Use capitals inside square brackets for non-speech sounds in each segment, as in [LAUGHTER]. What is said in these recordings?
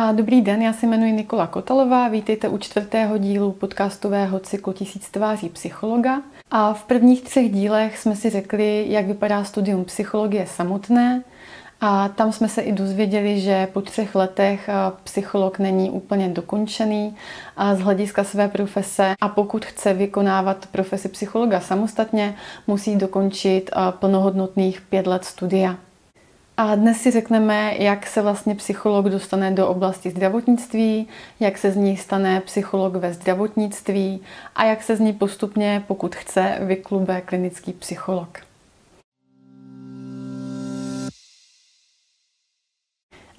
A dobrý den, já se jmenuji Nikola Kotalová, vítejte u čtvrtého dílu podcastového cyklu Tisíc tváří psychologa. A v prvních třech dílech jsme si řekli, jak vypadá studium psychologie samotné, a tam jsme se i dozvěděli, že po třech letech psycholog není úplně dokončený z hlediska své profese a pokud chce vykonávat profesi psychologa samostatně, musí dokončit plnohodnotných pět let studia. A dnes si řekneme, jak se vlastně psycholog dostane do oblasti zdravotnictví, jak se z ní stane psycholog ve zdravotnictví a jak se z ní postupně, pokud chce, vyklube klinický psycholog.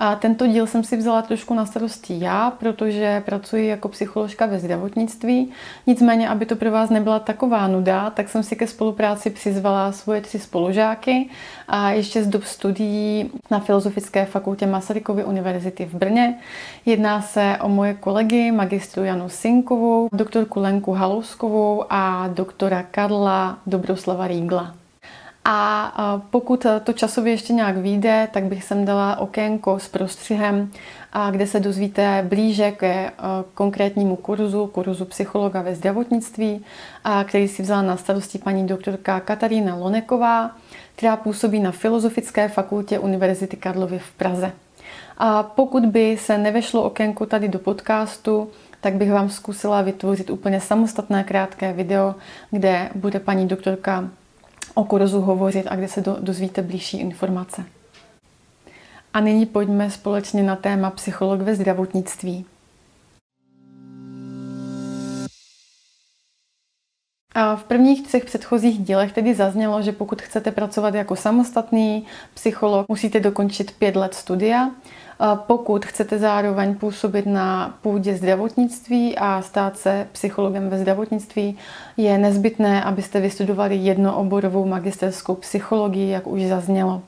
A tento díl jsem si vzala trošku na starosti já, protože pracuji jako psycholožka ve zdravotnictví. Nicméně, aby to pro vás nebyla taková nuda, tak jsem si ke spolupráci přizvala svoje tři spolužáky a ještě z dob studií na Filozofické fakultě Masarykovy univerzity v Brně. Jedná se o moje kolegy, magistru Janu Sinkovou, doktorku Lenku Halouskovou a doktora Karla Dobroslava Rígla. A pokud to časově ještě nějak vyjde, tak bych sem dala okénko s prostřihem, kde se dozvíte blíže ke e, konkrétnímu kurzu, kurzu psychologa ve zdravotnictví, který si vzala na starosti paní doktorka Katarína Loneková, která působí na Filozofické fakultě Univerzity Karlovy v Praze. A pokud by se nevešlo okénko tady do podcastu, tak bych vám zkusila vytvořit úplně samostatné krátké video, kde bude paní doktorka o kurzu hovořit a kde se do, dozvíte blížší informace. A nyní pojďme společně na téma psycholog ve zdravotnictví. A v prvních třech předchozích dílech tedy zaznělo, že pokud chcete pracovat jako samostatný psycholog, musíte dokončit pět let studia. Pokud chcete zároveň působit na půdě zdravotnictví a stát se psychologem ve zdravotnictví, je nezbytné, abyste vystudovali jednooborovou magisterskou psychologii, jak už zaznělo.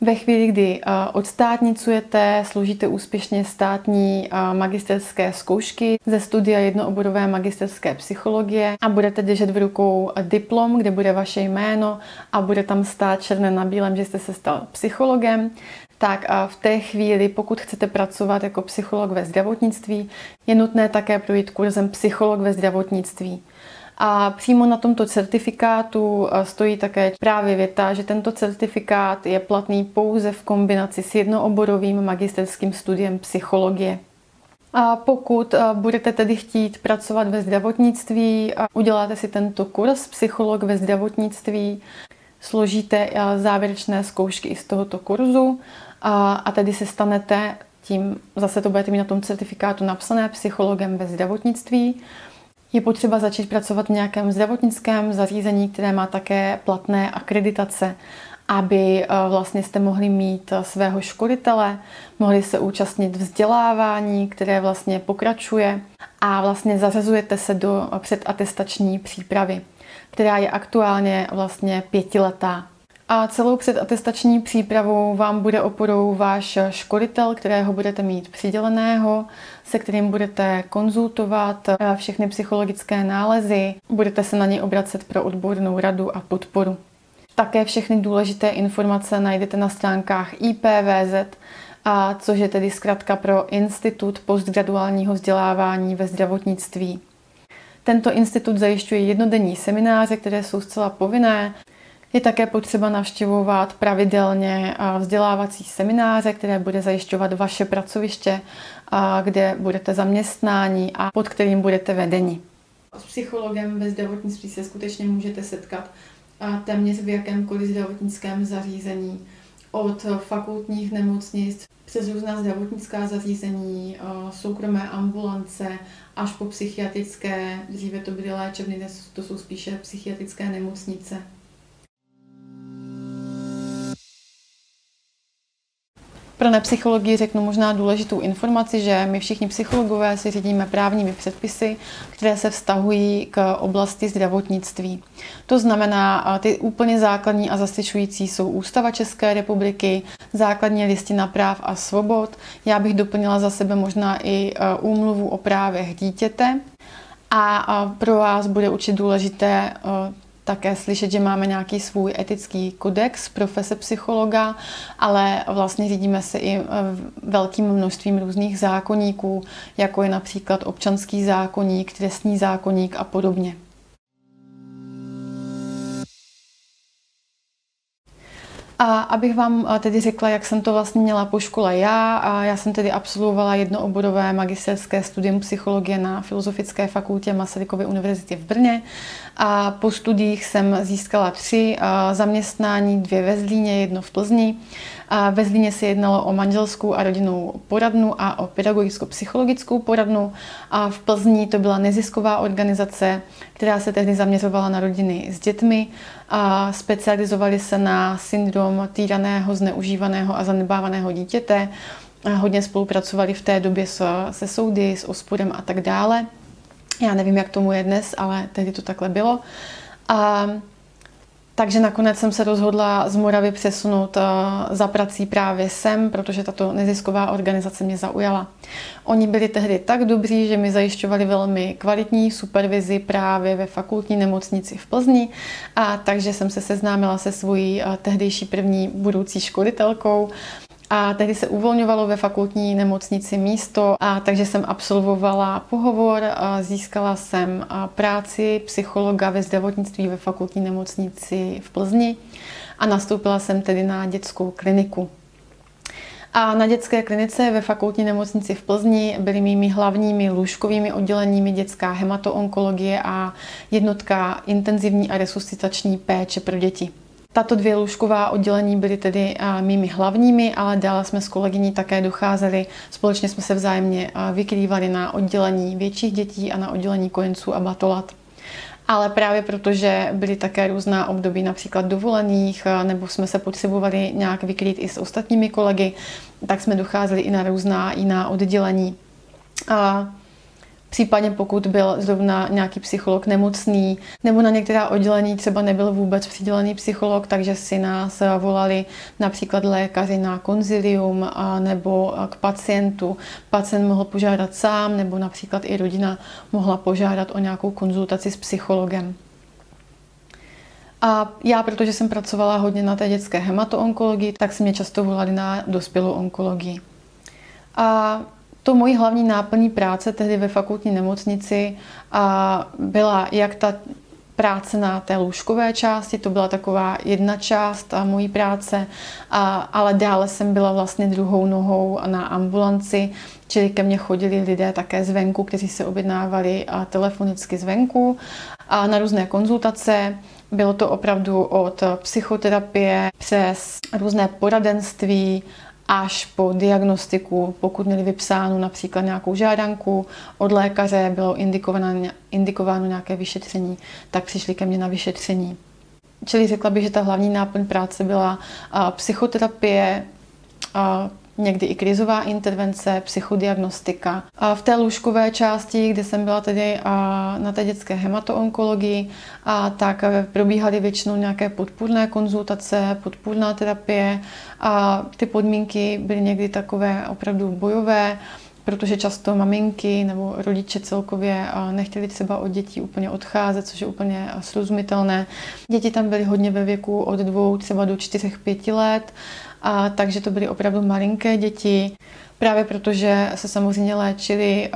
Ve chvíli, kdy odstátnicujete, složíte úspěšně státní magisterské zkoušky ze studia jednooborové magisterské psychologie a budete držet v rukou diplom, kde bude vaše jméno a bude tam stát černé na bílém, že jste se stal psychologem, tak a v té chvíli, pokud chcete pracovat jako psycholog ve zdravotnictví, je nutné také projít kurzem psycholog ve zdravotnictví. A přímo na tomto certifikátu stojí také právě věta, že tento certifikát je platný pouze v kombinaci s jednooborovým magisterským studiem psychologie. A pokud budete tedy chtít pracovat ve zdravotnictví, uděláte si tento kurz psycholog ve zdravotnictví, složíte závěrečné zkoušky i z tohoto kurzu a, a tedy se stanete tím, zase to budete mít na tom certifikátu napsané psychologem ve zdravotnictví. Je potřeba začít pracovat v nějakém zdravotnickém zařízení, které má také platné akreditace, aby eh, vlastně jste mohli mít eh, svého školitele, mohli se účastnit vzdělávání, které vlastně pokračuje a vlastně zařazujete se do předatestační přípravy, která je aktuálně vlastně pětiletá. A celou předatestační přípravou vám bude oporou váš školitel, kterého budete mít přiděleného, se kterým budete konzultovat eh, všechny psychologické nálezy, budete se na něj obracet pro odbornou radu a podporu. Také všechny důležité informace najdete na stránkách IPVZ, a což je tedy zkrátka pro Institut postgraduálního vzdělávání ve zdravotnictví. Tento institut zajišťuje jednodenní semináře, které jsou zcela povinné je také potřeba navštěvovat pravidelně vzdělávací semináře, které bude zajišťovat vaše pracoviště, kde budete zaměstnáni a pod kterým budete vedeni. S psychologem ve zdravotnictví se skutečně můžete setkat téměř v jakémkoliv zdravotnickém zařízení. Od fakultních nemocnic přes různá zdravotnická zařízení, soukromé ambulance, až po psychiatrické, dříve to byly léčebny, dnes to jsou spíše psychiatrické nemocnice. Pro nepsychologii řeknu možná důležitou informaci, že my všichni psychologové si řídíme právními předpisy, které se vztahují k oblasti zdravotnictví. To znamená, ty úplně základní a zastřešující jsou Ústava České republiky, základní listina práv a svobod. Já bych doplnila za sebe možná i e, úmluvu o právech dítěte. A pro vás bude určitě důležité e, také slyšet, že máme nějaký svůj etický kodex profese psychologa, ale vlastně řídíme se i velkým množstvím různých zákonníků, jako je například občanský zákonník, trestní zákonník a podobně. A abych vám tedy řekla, jak jsem to vlastně měla po škole já, a já jsem tedy absolvovala jednooborové magisterské studium psychologie na Filozofické fakultě Masarykovy univerzity v Brně. A po studiích jsem získala tři zaměstnání, dvě ve Zlíně, jedno v Plzni. A ve Zlíně se jednalo o manželskou a rodinnou poradnu a o pedagogicko-psychologickou poradnu. A v Plzni to byla nezisková organizace, která se tehdy zaměřovala na rodiny s dětmi a specializovali se na syndrom týraného, zneužívaného a zanedbávaného dítěte. A hodně spolupracovali v té době se soudy, s ospodem a tak dále. Já nevím, jak tomu je dnes, ale tehdy to takhle bylo. A takže nakonec jsem se rozhodla z Moravy přesunout eh, za prací právě sem, protože tato nezisková organizace mě zaujala. Oni byli tehdy tak dobří, že mi zajišťovali velmi kvalitní supervizi právě ve fakultní nemocnici v Plzni, a takže jsem se seznámila se svojí eh, tehdejší první budoucí školitelkou, a tehdy se uvolňovalo ve fakultní nemocnici místo, a takže jsem absolvovala pohovor, a získala jsem práci psychologa ve zdravotnictví ve fakultní nemocnici v Plzni a nastoupila jsem tedy na dětskou kliniku. A na dětské klinice ve fakultní nemocnici v Plzni byly mými hlavními lůžkovými odděleními dětská hematoonkologie a jednotka intenzivní a resuscitační péče pro děti. Tato dvě lůžková oddělení byly tedy mými hlavními, ale dále jsme s kolegyní také docházeli. Společně jsme se vzájemně vykrývali na oddělení větších dětí a na oddělení kojenců a batolat. Ale právě protože byly také různá období například dovolených, nebo jsme se potřebovali nějak vykrýt i s ostatními kolegy, tak jsme docházeli i na různá jiná oddělení. A Případně pokud byl zrovna nějaký psycholog nemocný, nebo na některá oddělení třeba nebyl vůbec přidělený psycholog, takže si nás volali například lékaři na konzilium nebo k pacientu. Pacient mohl požádat sám, nebo například i rodina mohla požádat o nějakou konzultaci s psychologem. A já, protože jsem pracovala hodně na té dětské hematoonkologii, tak se mě často volali na dospělou onkologii. A to mojí hlavní náplní práce tehdy ve fakultní nemocnici a byla jak ta práce na té lůžkové části, to byla taková jedna část a mojí práce, a, ale dále jsem byla vlastně druhou nohou na ambulanci, čili ke mně chodili lidé také zvenku, kteří se objednávali a telefonicky zvenku a na různé konzultace. Bylo to opravdu od psychoterapie přes různé poradenství, až po diagnostiku, pokud měli vypsánu například nějakou žádanku od lékaře, bylo indikováno, indikováno nějaké vyšetření, tak přišli ke mně na vyšetření. Čili řekla bych, že ta hlavní náplň práce byla psychoterapie, někdy i krizová intervence, psychodiagnostika. A v té lůžkové části, kde jsem byla tedy na té dětské hematoonkologii, a tak probíhaly většinou nějaké podpůrné konzultace, podpůrná terapie a ty podmínky byly někdy takové opravdu bojové, protože často maminky nebo rodiče celkově nechtěli třeba od dětí úplně odcházet, což je úplně srozumitelné. Děti tam byly hodně ve věku od dvou třeba do čtyřech, pěti let a takže to byly opravdu malinké děti, právě protože se samozřejmě léčili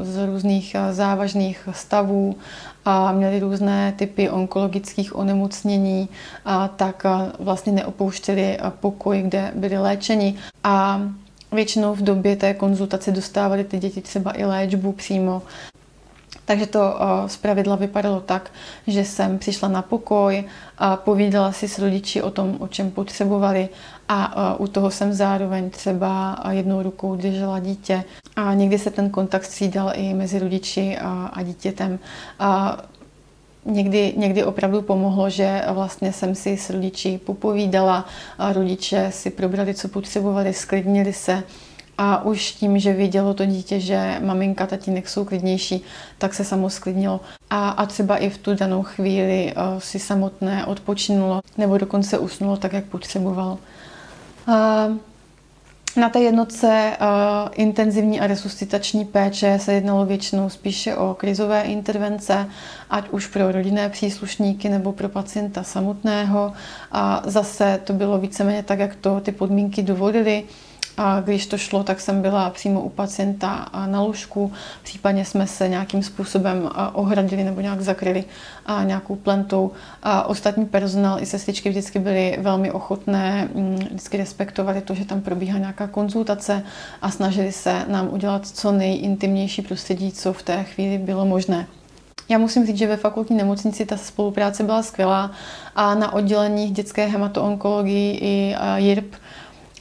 z různých závažných stavů a měli různé typy onkologických onemocnění, a tak vlastně neopouštěli pokoj, kde byli léčeni. A většinou v době té konzultace dostávali ty děti třeba i léčbu přímo. Takže to z pravidla vypadalo tak, že jsem přišla na pokoj, a povídala si s rodiči o tom, o čem potřebovali a u toho jsem zároveň třeba jednou rukou držela dítě a někdy se ten kontakt střídal i mezi rodiči a, dítětem. A Někdy, někdy opravdu pomohlo, že vlastně jsem si s rodiči popovídala a rodiče si probrali, co potřebovali, sklidnili se a už tím, že vědělo to dítě, že maminka, tatínek jsou klidnější, tak se samo sklidnilo. A, a třeba i v tu danou chvíli uh, si samotné odpočinulo nebo dokonce usnulo tak, jak potřeboval. Uh, Na té jednotce uh, intenzivní a resuscitační péče se jednalo většinou spíše o krizové intervence, ať už pro rodinné příslušníky nebo pro pacienta samotného. A zase to bylo víceméně tak, jak to ty podmínky dovolily. A když to šlo, tak jsem byla přímo u pacienta na lůžku, případně jsme se nějakým způsobem ohradili nebo nějak zakryli nějakou plentou. A ostatní personál i sestřičky vždycky byly velmi ochotné, mm, vždycky respektovali to, že tam probíhá nějaká konzultace a snažili se nám udělat co nejintimnější prostředí, co v té chvíli bylo možné. Já musím říct, že ve fakultní nemocnici ta spolupráce byla skvělá a na odděleních dětské hematoonkologii i JIRP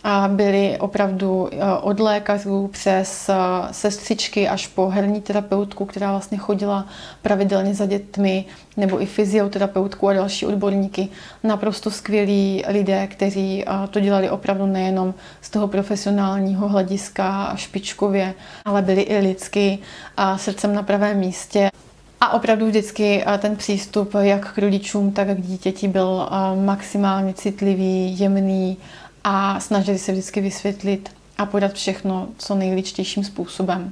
a byly opravdu eh, od lékařů přes eh, sestřičky až po herní terapeutku, která vlastně chodila pravidelně za dětmi, nebo i fyzioterapeutku a další odborníky. Naprosto skvělí lidé, kteří eh, to dělali opravdu nejenom z toho profesionálního hlediska špičkově, ale byli i lidsky a srdcem na pravém místě. A opravdu vždycky ten přístup jak k rodičům, tak k dítěti byl maximálně citlivý, jemný a snažili se vždycky vysvětlit a podat všechno co nejličtějším způsobem.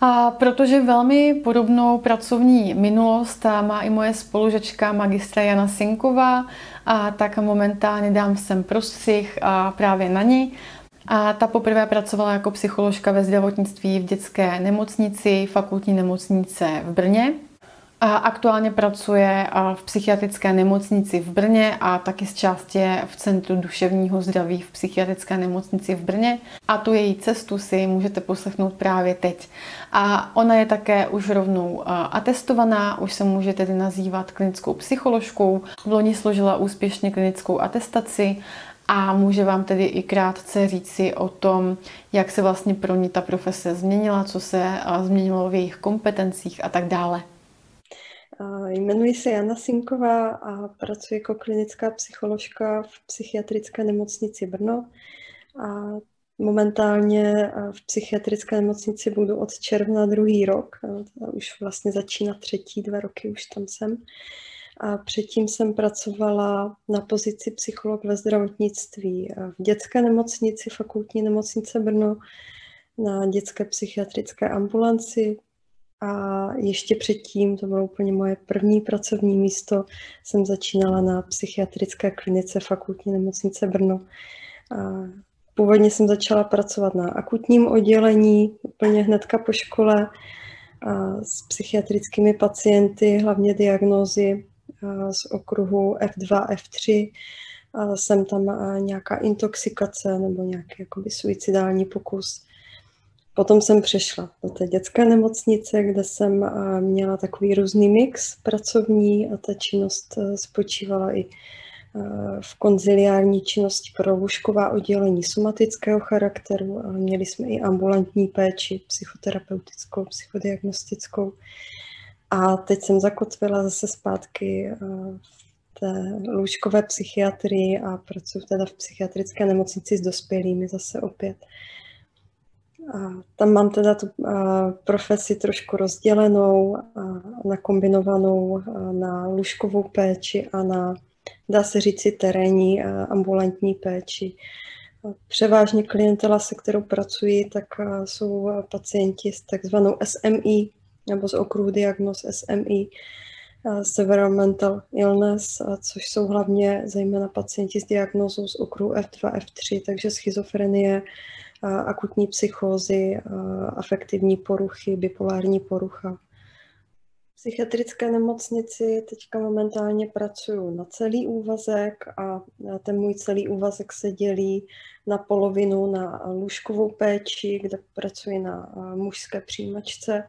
A protože velmi podobnou pracovní minulost má i moje spolužečka magistra Jana Sinková, a tak momentálně dám sem prostřih a právě na ní. A ta poprvé pracovala jako psycholožka ve zdravotnictví v dětské nemocnici, fakultní nemocnice v Brně. Aktuálně pracuje v psychiatrické nemocnici v Brně a taky z části v Centru duševního zdraví v psychiatrické nemocnici v Brně. A tu její cestu si můžete poslechnout právě teď. A ona je také už rovnou atestovaná, už se může tedy nazývat klinickou psycholožkou. V loni složila úspěšně klinickou atestaci a může vám tedy i krátce říci o tom, jak se vlastně pro ní ta profese změnila, co se změnilo v jejich kompetencích a tak dále. Jmenuji se Jana Sinková a pracuji jako klinická psycholožka v psychiatrické nemocnici Brno. A momentálně v psychiatrické nemocnici budu od června druhý rok. A už vlastně začíná třetí, dva roky už tam jsem. A předtím jsem pracovala na pozici psycholog ve zdravotnictví v dětské nemocnici, fakultní nemocnice Brno, na dětské psychiatrické ambulanci, a ještě předtím, to bylo úplně moje první pracovní místo, jsem začínala na psychiatrické klinice fakultní nemocnice Brno. A původně jsem začala pracovat na akutním oddělení, úplně hnedka po škole, a s psychiatrickými pacienty, hlavně diagnózy z okruhu F2, F3. A jsem tam nějaká intoxikace nebo nějaký jakoby suicidální pokus. Potom jsem přešla do té dětské nemocnice, kde jsem eh, měla takový různý mix pracovní a ta činnost eh, spočívala i eh, v konziliární činnosti pro lůžková oddělení somatického charakteru, měli jsme i ambulantní péči, psychoterapeutickou, psychodiagnostickou. A teď jsem zakotvila zase zpátky v té lůžkové psychiatrii a pracuji teda v psychiatrické nemocnici s dospělými zase opět. Tam mám teda tu profesi trošku rozdělenou, nakombinovanou na lůžkovou péči a na, dá se říci, terénní ambulantní péči. Převážně klientela, se kterou pracuji, tak jsou pacienti s takzvanou SMI, nebo z okruhu diagnoz SMI, Several Mental Illness, což jsou hlavně zejména pacienti s diagnózou z okruhu F2, F3, takže schizofrenie, akutní psychózy, afektivní poruchy, bipolární porucha. V psychiatrické nemocnici teďka momentálně pracuju na celý úvazek a ten můj celý úvazek se dělí na polovinu na lůžkovou péči, kde pracuji na mužské přijímačce,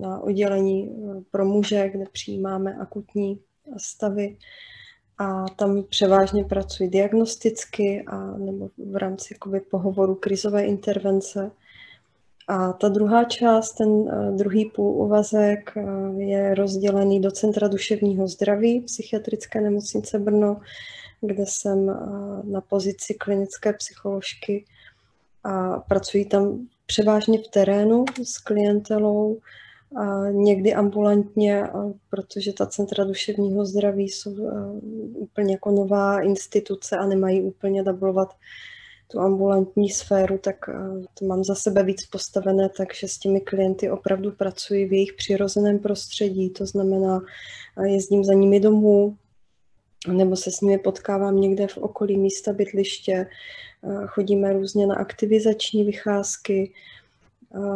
na oddělení pro muže, kde přijímáme akutní stavy a tam převážně pracuji diagnosticky a nebo v rámci jakoby, pohovoru krizové intervence. A ta druhá část, ten uh, druhý půluvazek, uh, je rozdělený do Centra duševního zdraví psychiatrické nemocnice Brno, kde jsem na pozici klinické psycholožky a pracuji tam převážně v terénu s klientelou někdy ambulantně, protože ta centra duševního zdraví jsou úplně jako nová instituce a nemají úplně dublovat tu ambulantní sféru, tak to mám za sebe víc postavené, takže s těmi klienty opravdu pracuji v jejich přirozeném prostředí, to znamená, jezdím za nimi domů, nebo se s nimi potkávám někde v okolí místa bydliště, chodíme různě na aktivizační vycházky,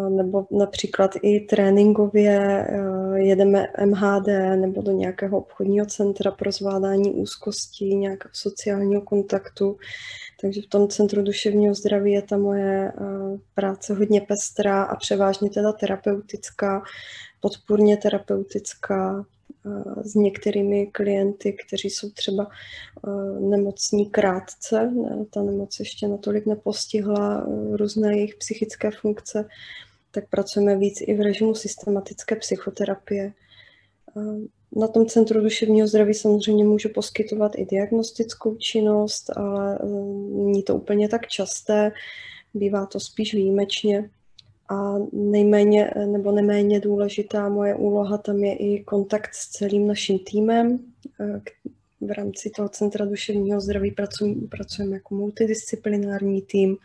nebo například i tréninkově jedeme MHD nebo do nějakého obchodního centra pro zvládání úzkostí, nějakého sociálního kontaktu. Takže v tom centru duševního zdraví je ta moje práce hodně pestrá a převážně teda terapeutická, podpůrně terapeutická, s některými klienty, kteří jsou třeba nemocní krátce. Ta nemoc ještě natolik nepostihla různé jejich psychické funkce, tak pracujeme víc i v režimu systematické psychoterapie. Na tom Centru duševního zdraví samozřejmě můžu poskytovat i diagnostickou činnost, ale není to úplně tak časté, bývá to spíš výjimečně. A nejméně nebo neméně důležitá moje úloha tam je i kontakt s celým naším týmem. V rámci toho Centra duševního zdraví pracujeme, pracujeme jako multidisciplinární tým.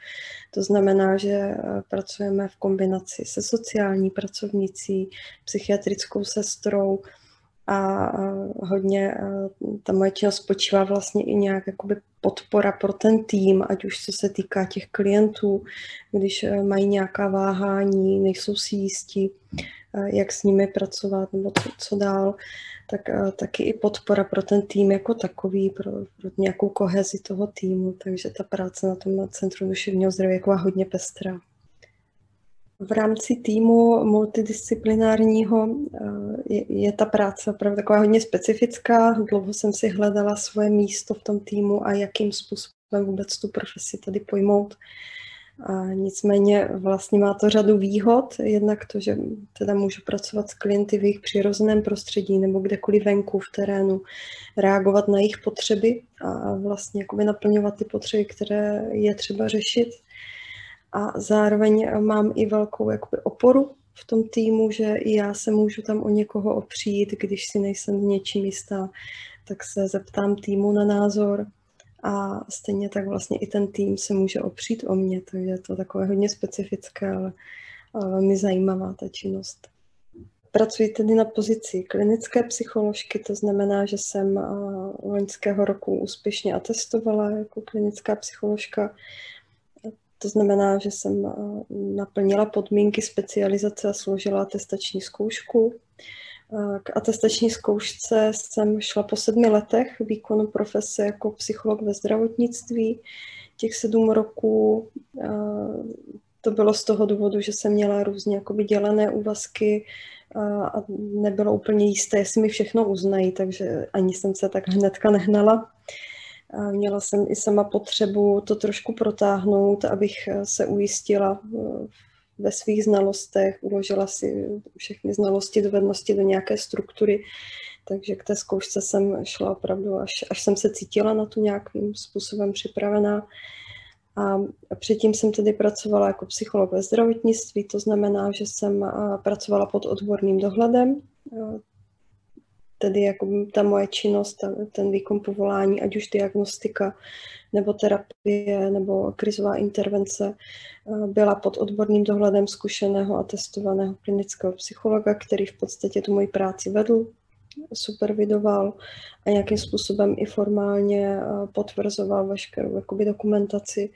To znamená, že pracujeme v kombinaci se sociální pracovnicí, psychiatrickou sestrou, a hodně ta moje činnost spočívá vlastně i nějak jakoby podpora pro ten tým, ať už co se týká těch klientů, když e, mají nějaká váhání, nejsou si jistí, e, jak s nimi pracovat nebo co, co dál, tak e, taky i podpora pro ten tým jako takový, pro, pro nějakou kohezi toho týmu, takže ta práce na tom Centru duševního zdraví je hodně pestrá. V rámci týmu multidisciplinárního eh, je, je ta práce opravdu taková hodně specifická. Dlouho jsem si hledala svoje místo v tom týmu a jakým způsobem vůbec tu profesi tady pojmout. A nicméně vlastně má to řadu výhod, jednak to, že teda můžu pracovat s klienty v jejich přirozeném prostředí nebo kdekoliv venku v terénu, reagovat na jejich potřeby a vlastně jakoby naplňovat ty potřeby, které je třeba řešit a zároveň mám i velkou jakoby, oporu v tom týmu, že i já se můžu tam o někoho opřít, když si nejsem v něčím jistá, tak se zeptám týmu na názor a stejně tak vlastně i ten tým se může opřít o mě, takže je to takové hodně specifické, ale, velmi zajímavá ta činnost. Pracuji tedy na pozici klinické psycholožky, to znamená, že jsem loňského roku úspěšně atestovala jako klinická psycholožka to znamená, že jsem eh, naplnila podmínky specializace a složila atestační zkoušku. Eh, k atestační zkoušce jsem šla po sedmi letech výkonu profese jako psycholog ve zdravotnictví. Těch sedm roků eh, to bylo z toho důvodu, že jsem měla různě jakoby dělené úvazky a nebylo úplně jisté, jestli mi všechno uznají, takže ani jsem se tak hnedka nehnala. A měla jsem i sama potřebu to trošku protáhnout, abych eh, se ujistila eh, ve svých znalostech, uložila si všechny znalosti, dovednosti do nějaké struktury. Takže k té zkoušce jsem šla opravdu, až, až jsem se cítila na tu nějakým způsobem připravená. A předtím jsem tedy pracovala jako psycholog ve zdravotnictví, to znamená, že jsem eh, pracovala pod odborným dohledem tedy jako ta moje činnost, ten výkon povolání, ať už diagnostika nebo terapie nebo krizová intervence, eh, byla pod odborným dohledem zkušeného a testovaného klinického psychologa, který v podstatě tu moji práci vedl, supervidoval a nějakým způsobem i formálně eh, potvrzoval veškerou jakoby, dokumentaci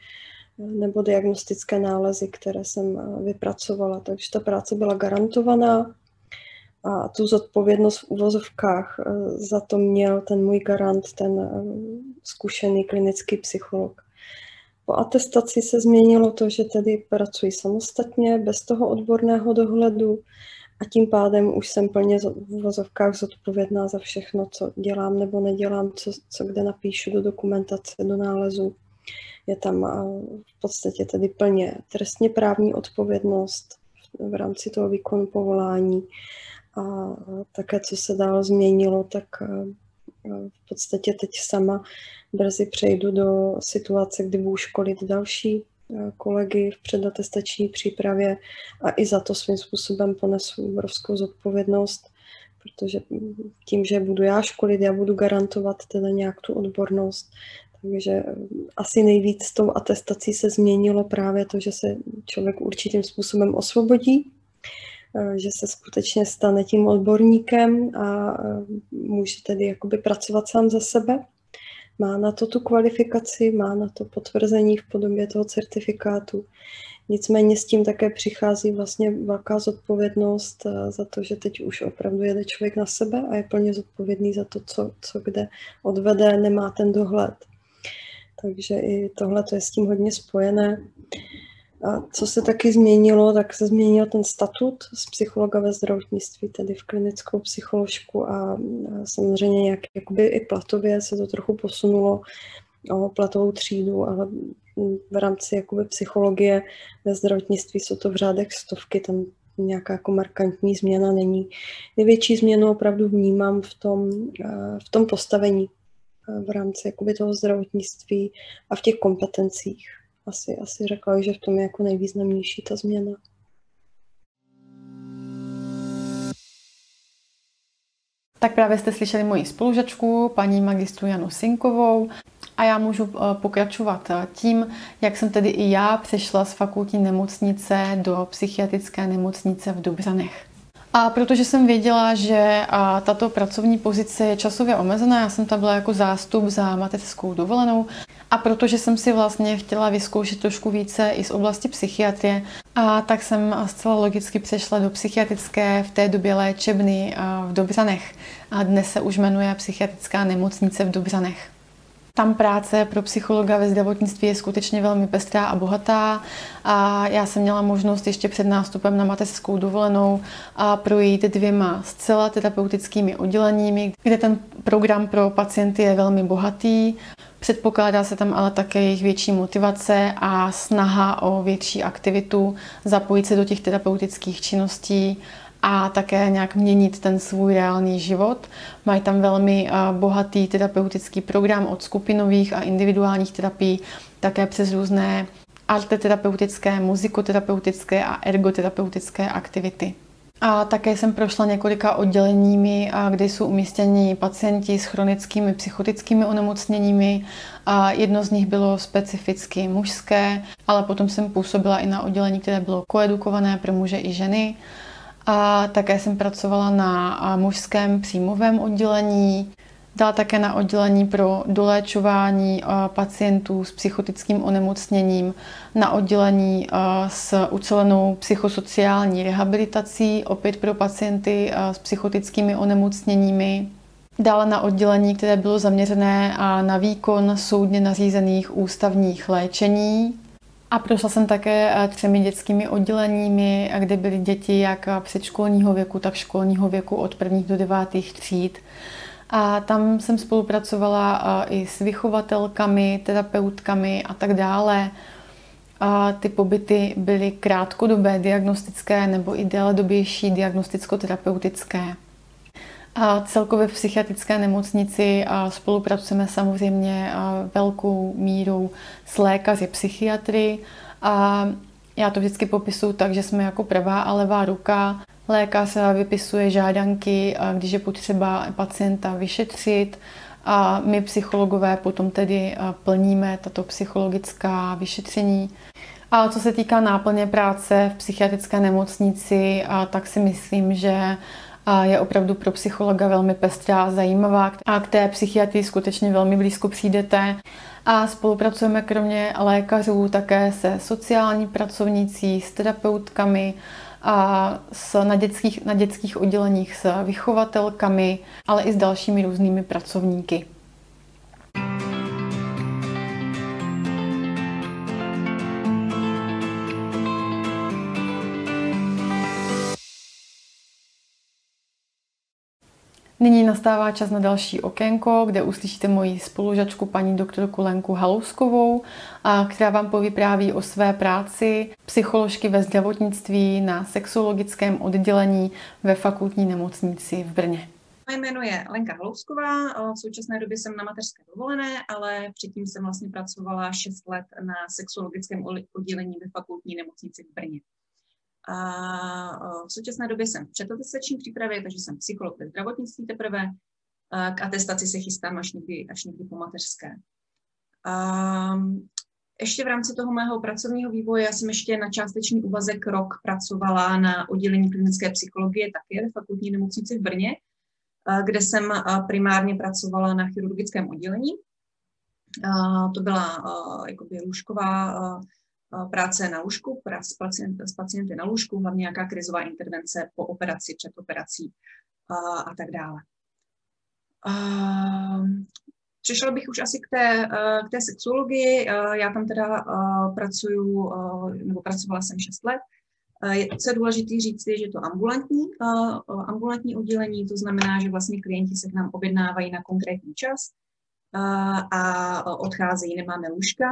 eh, nebo diagnostické nálezy, které jsem vypracovala. Takže ta práce byla garantovaná, a tu zodpovědnost v uvozovkách eh, za to měl ten můj garant, ten eh, zkušený klinický psycholog. Po atestaci se změnilo to, že tedy pracuji samostatně, bez toho odborného dohledu a tím pádem už jsem plně v uvozovkách zodpovědná za všechno, co dělám nebo nedělám, co, co kde napíšu do dokumentace, do nálezu. Je tam eh, v podstatě tedy plně trestně právní odpovědnost v rámci toho výkonu povolání a také, co se dál změnilo, tak v podstatě teď sama brzy přejdu do situace, kdy budu školit další kolegy v předatestační přípravě a i za to svým způsobem ponesu obrovskou zodpovědnost, protože tím, že budu já školit, já budu garantovat teda nějak tu odbornost, takže asi nejvíc s tou atestací se změnilo právě to, že se člověk určitým způsobem osvobodí, že se skutečně stane tím odborníkem a může tedy jakoby pracovat sám za sebe má na to tu kvalifikaci, má na to potvrzení v podobě toho certifikátu. Nicméně s tím také přichází vlastně velká zodpovědnost eh, za to, že teď už opravdu jede člověk na sebe a je plně zodpovědný za to, co, co kde odvede, nemá ten dohled. Takže i tohle je s tím hodně spojené. A co se taky změnilo, tak se změnil ten statut z psychologa ve zdravotnictví, tedy v klinickou psycholožku a samozřejmě nějak jakoby i platově se to trochu posunulo o platovou třídu, ale v rámci jakoby psychologie ve zdravotnictví jsou to v řádech stovky, tam nějaká jako markantní změna není. Největší změnu opravdu vnímám v tom, v tom postavení v rámci jakoby toho zdravotnictví a v těch kompetencích asi, asi řekla, že v tom je jako nejvýznamnější ta změna. Tak právě jste slyšeli moji spolužačku, paní magistru Janu Sinkovou. A já můžu eh, pokračovat eh, tím, jak jsem tedy i já přešla z fakultní nemocnice do psychiatrické nemocnice v Dobřanech. A protože jsem věděla, že tato pracovní pozice je časově omezená, já jsem tam byla jako zástup za mateřskou dovolenou a protože jsem si vlastně chtěla vyzkoušet trošku více i z oblasti psychiatrie, a tak jsem zcela logicky přešla do psychiatrické v té době léčebny v Dobřanech. A dnes se už jmenuje psychiatrická nemocnice v Dobřanech. Tam práce pro psychologa ve zdravotnictví je skutečně velmi pestrá a bohatá a já jsem měla možnost ještě před nástupem na mateřskou dovolenou a projít dvěma zcela terapeutickými odděleními, kde ten program pro pacienty je velmi bohatý. Předpokládá se tam ale také jejich větší motivace a snaha o větší aktivitu, zapojit se do těch terapeutických činností a také nějak měnit ten svůj reálný život. Mají tam velmi bohatý terapeutický program od skupinových a individuálních terapií, také přes různé arteterapeutické, muzikoterapeutické a ergoterapeutické aktivity. A také jsem prošla několika odděleními, kde jsou umístěni pacienti s chronickými psychotickými onemocněními. A jedno z nich bylo specificky mužské, ale potom jsem působila i na oddělení, které bylo koedukované pro muže i ženy. A také jsem pracovala na mužském příjmovém oddělení, dala také na oddělení pro doléčování pacientů s psychotickým onemocněním, na oddělení s ucelenou psychosociální rehabilitací, opět pro pacienty s psychotickými onemocněními. Dále na oddělení, které bylo zaměřené na výkon soudně nařízených ústavních léčení. A prošla jsem také eh, třemi dětskými odděleními, kde byly děti jak předškolního věku, tak školního věku od prvních do devátých tříd. A tam jsem spolupracovala eh, i s vychovatelkami, terapeutkami a tak dále. A ty pobyty byly krátkodobé diagnostické nebo i déledobější diagnosticko-terapeutické. A celkově v psychiatrické nemocnici spolupracujeme samozřejmě velkou mírou s lékaři psychiatry a já to vždycky popisuju tak, že jsme jako pravá a levá ruka. Lékař vypisuje žádanky, když je potřeba pacienta vyšetřit a my psychologové potom tedy plníme tato psychologická vyšetření. A co se týká náplně práce v psychiatrické nemocnici, tak si myslím, že a je opravdu pro psychologa velmi pestrá a zajímavá a k té psychiatrii skutečně velmi blízko přijdete. A spolupracujeme kromě lékařů také se sociální pracovnící, s terapeutkami, a s, na, dětských, na dětských odděleních s vychovatelkami, ale i s dalšími různými pracovníky. Nyní nastává čas na další okénko, kde uslyšíte moji spolužačku paní doktorku Lenku Halouskovou, která vám povypráví o své práci psycholožky ve zdravotnictví na sexologickém oddělení ve fakultní nemocnici v Brně. jméno je Lenka Hlousková, v současné době jsem na mateřské dovolené, ale předtím jsem vlastně pracovala 6 let na sexuologickém oddělení ve fakultní nemocnici v Brně. A v současné době jsem v předatestační přípravě, takže jsem psycholog ve zdravotnictví teprve. K atestaci se chystám až někdy, až někdy po mateřské. A ještě v rámci toho mého pracovního vývoje já jsem ještě na částečný úvazek rok pracovala na oddělení klinické psychologie také ve fakultní nemocnici v Brně, kde jsem primárně pracovala na chirurgickém oddělení. To byla jakoby lůžková práce na lůžku, práce s, pacient, s pacienty na lůžku, hlavně nějaká krizová intervence po operaci, před operací a, a tak dále. A, Přešla bych už asi k té, k té sexuologii. Já tam teda pracuju, nebo pracovala jsem 6 let. Co je důležité říct, je, že to ambulantní, ambulantní oddělení, to znamená, že vlastně klienti se k nám objednávají na konkrétní čas a odcházejí, nemáme lůžka,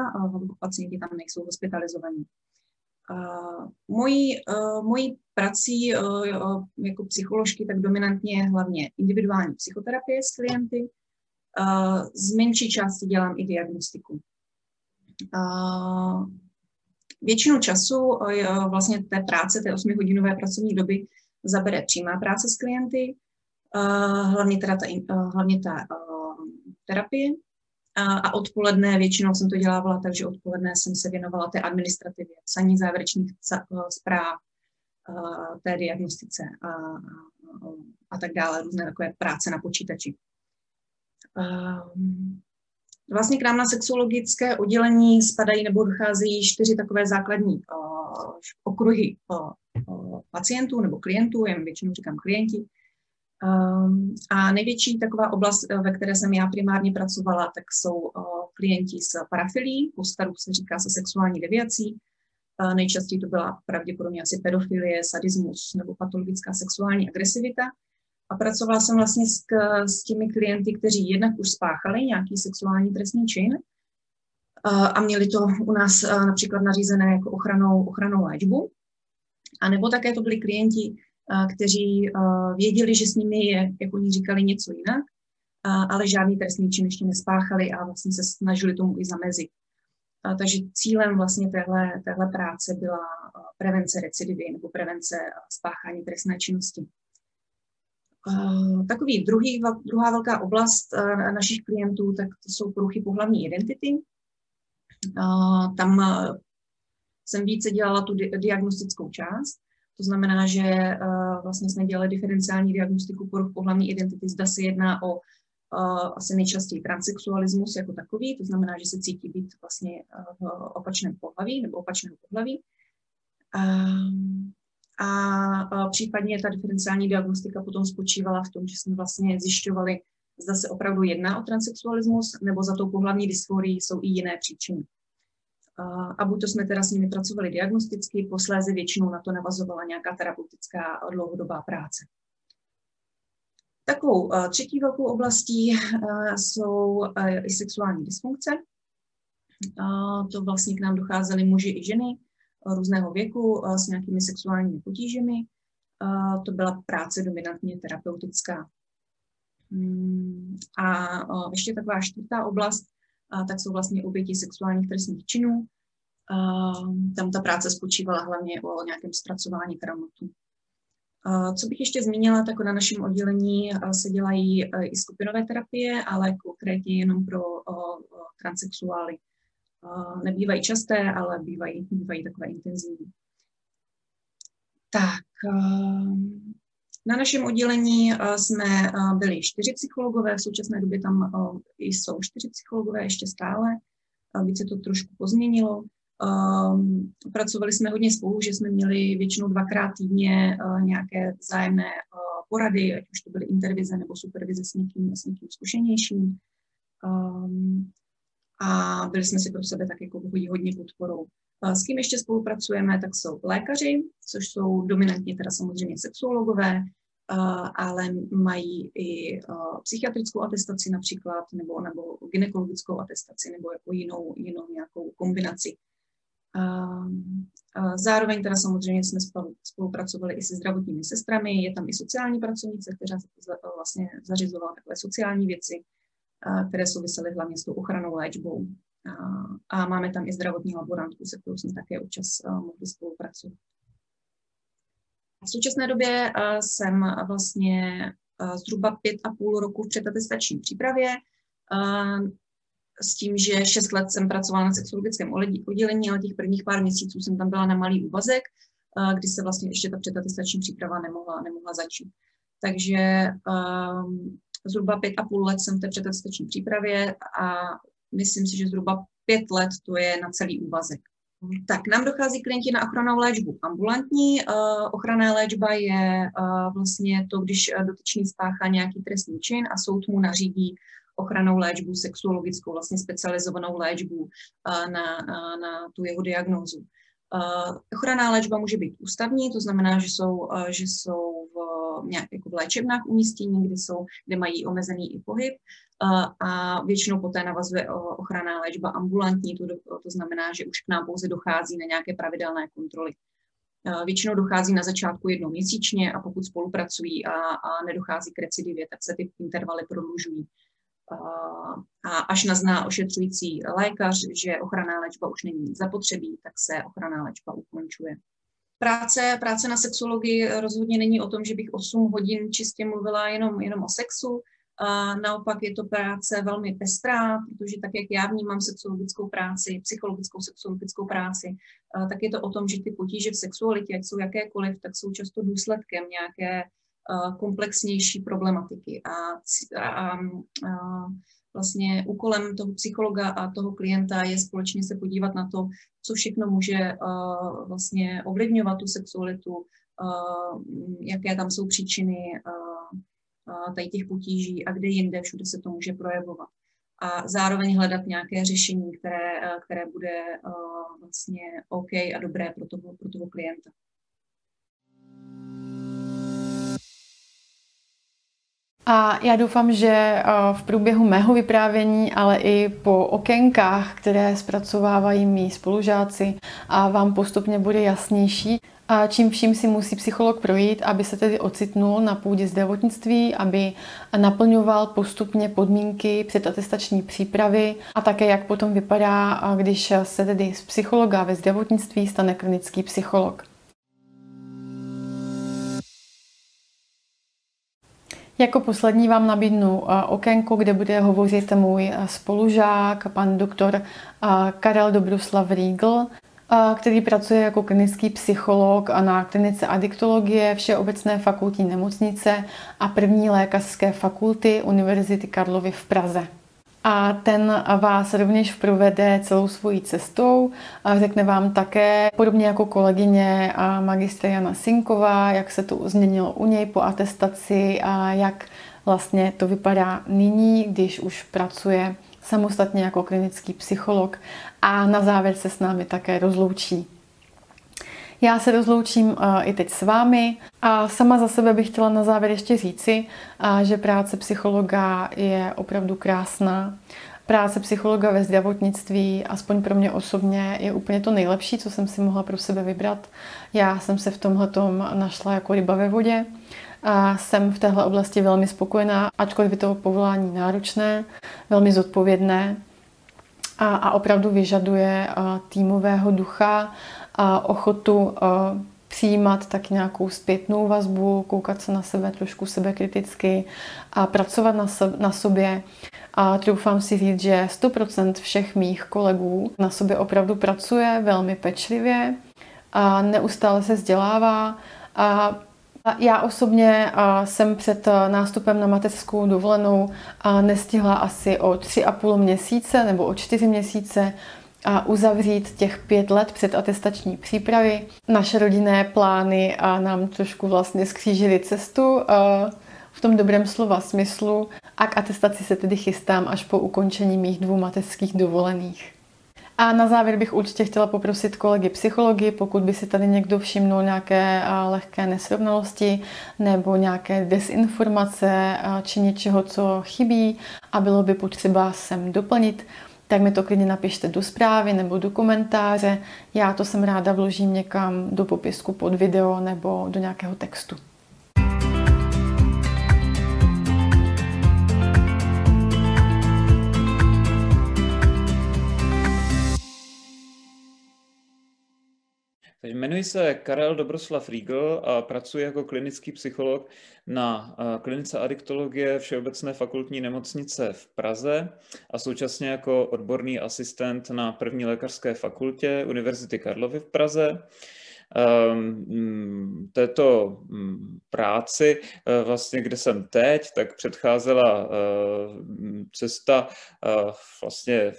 pacienti tam nejsou hospitalizovaní. Mojí, mojí prací jako psycholožky tak dominantně je hlavně individuální psychoterapie s klienty, z menší části dělám i diagnostiku. Většinu času vlastně té práce, té 8-hodinové pracovní doby zabere přímá práce s klienty, hlavně teda ta, hlavně ta terapie. A odpoledne, většinou jsem to dělávala tak, že odpoledne jsem se věnovala té administrativě, psaní závěrečných zpráv, té diagnostice a, a, tak dále, různé takové práce na počítači. Ehm, vlastně k nám na sexuologické oddělení spadají nebo docházejí čtyři takové základní uh, okruhy uh, uh, pacientů nebo klientů, jen většinou říkám klienti. Um, a největší taková oblast, ve které jsem já primárně pracovala, tak jsou uh, klienti s parafilí, u starů se říká se sexuální deviací. Uh, nejčastěji to byla pravděpodobně asi pedofilie, sadismus nebo patologická sexuální agresivita. A pracovala jsem vlastně s, s těmi klienty, kteří jednak už spáchali nějaký sexuální trestný čin a měli to u nás například nařízené jako ochranou, ochranou léčbu. A nebo také to byli klienti, kteří věděli, že s nimi je, jak oni říkali, něco jinak, ale žádný trestný čin ještě nespáchali a vlastně se snažili tomu i zamezit. Takže cílem vlastně téhle, téhle práce byla prevence recidivy nebo prevence spáchání trestné činnosti. Takový druhý, druhá velká oblast našich klientů, tak to jsou poruchy pohlavní identity. Tam jsem více dělala tu diagnostickou část, to znamená, že eh, vlastně jsme dělali diferenciální diagnostiku poruch pohlavní identity. Zda se jedná o asi nejčastěji transsexualismus jako takový, to znamená, že se cítí být vlastně v opačném pohlaví nebo opačného pohlaví. A případně ta diferenciální diagnostika potom spočívala v tom, že jsme vlastně zjišťovali, zda se opravdu jedná o transexualismus, nebo za tou pohlavní dysforii jsou i jiné příčiny. A buď to jsme teda s nimi pracovali diagnosticky, posléze většinou na to navazovala nějaká terapeutická dlouhodobá práce. Takovou třetí velkou oblastí jsou i sexuální dysfunkce. To vlastně k nám docházely muži i ženy, různého věku s nějakými sexuálními potížemi. To byla práce dominantně terapeutická. Hmm, a ještě taková čtvrtá oblast, tak jsou vlastně oběti sexuálních trestných činů. Tam ta práce spočívala hlavně o nějakém zpracování traumatu. Co bych ještě zmínila, tak na našem oddělení se dělají i skupinové terapie, ale konkrétně jenom pro transexuály nebývají časté, ale bývají, bývají takové intenzivní. Tak, na našem oddělení jsme byli čtyři psychologové, v současné době tam jsou čtyři psychologové ještě stále, aby se to trošku pozměnilo. Pracovali jsme hodně spolu, že jsme měli většinou dvakrát týdně nějaké zájemné porady, ať už to byly intervize nebo supervize s někým, s někým zkušenějším a byli jsme si pro sebe tak jako hodně podporou. S kým ještě spolupracujeme, tak jsou lékaři, což jsou dominantně teda samozřejmě sexuologové, ale mají i psychiatrickou atestaci například, nebo, nebo gynekologickou atestaci, nebo jako jinou, jinou nějakou kombinaci. Zároveň teda samozřejmě jsme spolupracovali i se zdravotními sestrami, je tam i sociální pracovnice, která vlastně zařizovala takové sociální věci, které souvisely hlavně s tou ochranou léčbou. A máme tam i zdravotní laborantku, se kterou jsme také občas mohli spolupracovat. V současné době jsem vlastně zhruba pět a půl roku v předatestační přípravě s tím, že šest let jsem pracovala na sexologickém oddělení, ale těch prvních pár měsíců jsem tam byla na malý úvazek, kdy se vlastně ještě ta předatestační příprava nemohla, nemohla začít. Takže um, zhruba pět a půl let jsem v té předatestační přípravě a myslím si, že zhruba pět let to je na celý úvazek. Tak nám dochází klienti na ochranou léčbu ambulantní. Uh, ochranná léčba je uh, vlastně to, když dotyčný spáchá nějaký trestný čin a soud mu nařídí ochranou léčbu, sexuologickou, vlastně specializovanou léčbu na, na, na tu jeho diagnózu. Ochranná léčba může být ústavní, to znamená, že jsou, že jsou v, nějak, jako v léčebnách umístění, kde, jsou, kde mají omezený i pohyb a většinou poté navazuje ochranná léčba ambulantní, to, to znamená, že už k nám pouze dochází na nějaké pravidelné kontroly. Většinou dochází na začátku jednou měsíčně a pokud spolupracují a, a nedochází k recidivě, tak se ty intervaly prodlužují a až nazná ošetřující lékař, že ochranná léčba už není zapotřebí, tak se ochranná léčba ukončuje. Práce, práce na sexologii rozhodně není o tom, že bych 8 hodin čistě mluvila jenom, jenom o sexu. A naopak je to práce velmi pestrá, protože tak, jak já vnímám sexologickou práci, psychologickou sexologickou práci, tak je to o tom, že ty potíže v sexualitě, ať jsou jakékoliv, tak jsou často důsledkem nějaké komplexnější problematiky. A, a, a vlastně úkolem toho psychologa a toho klienta je společně se podívat na to, co všechno může uh, vlastně ovlivňovat tu sexualitu, uh, jaké tam jsou příčiny uh, tady těch potíží a kde jinde všude se to může projevovat. A zároveň hledat nějaké řešení, které, které bude vlastně OK a dobré pro toho, pro toho klienta. A já doufám, že eh, v průběhu mého vyprávění, ale i po okénkách, které zpracovávají mý spolužáci, a vám postupně bude jasnější, a čím vším si musí psycholog projít, aby se tedy ocitnul na půdě zdravotnictví, aby naplňoval postupně podmínky předatestační přípravy a také jak potom vypadá, když se tedy z psychologa ve zdravotnictví stane klinický psycholog. Jako poslední vám nabídnu eh, okénko, kde bude hovořit můj eh, spolužák, pan doktor eh, Karel Dobroslav Riegl, který pracuje jako klinický psycholog na klinice adiktologie Všeobecné fakultní nemocnice a první lékařské fakulty Univerzity Karlovy v Praze a ten vás rovněž provede celou svojí cestou. A řekne vám také, podobně jako kolegyně a magistra Jana Sinková, jak se to změnilo u něj po atestaci a jak vlastně to vypadá nyní, když už pracuje samostatně jako klinický psycholog a na závěr se s námi také rozloučí. Já se rozloučím i teď s vámi a sama za sebe bych chtěla na závěr ještě říci, že práce psychologa je opravdu krásná. Práce psychologa ve zdravotnictví, aspoň pro mě osobně, je úplně to nejlepší, co jsem si mohla pro sebe vybrat. Já jsem se v tomhle našla jako ryba ve vodě. A jsem v téhle oblasti velmi spokojená, ačkoliv je to povolání náročné, velmi zodpovědné a, a opravdu vyžaduje týmového ducha a ochotu přijímat tak nějakou zpětnou vazbu, koukat se na sebe trošku sebekriticky a pracovat na, so, na sobě. A troufám si říct, že 100% všech mých kolegů na sobě opravdu pracuje velmi pečlivě a neustále se vzdělává a já osobně jsem před nástupem na mateřskou dovolenou nestihla asi o 3,5 měsíce nebo o 4 měsíce a uzavřít těch pět let před atestační přípravy. Naše rodinné plány a nám trošku vlastně skřížily cestu v tom dobrém slova smyslu a k atestaci se tedy chystám až po ukončení mých dvou mateřských dovolených. A na závěr bych určitě chtěla poprosit kolegy psychologi, pokud by si tady někdo všimnul nějaké lehké nesrovnalosti nebo nějaké desinformace či něčeho, co chybí a bylo by potřeba sem doplnit, tak mi to klidně napište do zprávy nebo do komentáře. Já to jsem ráda vložím někam do popisku pod video nebo do nějakého textu. Takže jmenuji se Karel Dobroslav Riegel a pracuji jako klinický psycholog na klinice adiktologie Všeobecné fakultní nemocnice v Praze a současně jako odborný asistent na první lékařské fakultě Univerzity Karlovy v Praze. Ehm, této mm, práci, eh, vlastně kde jsem teď, tak předcházela eh, cesta eh, vlastně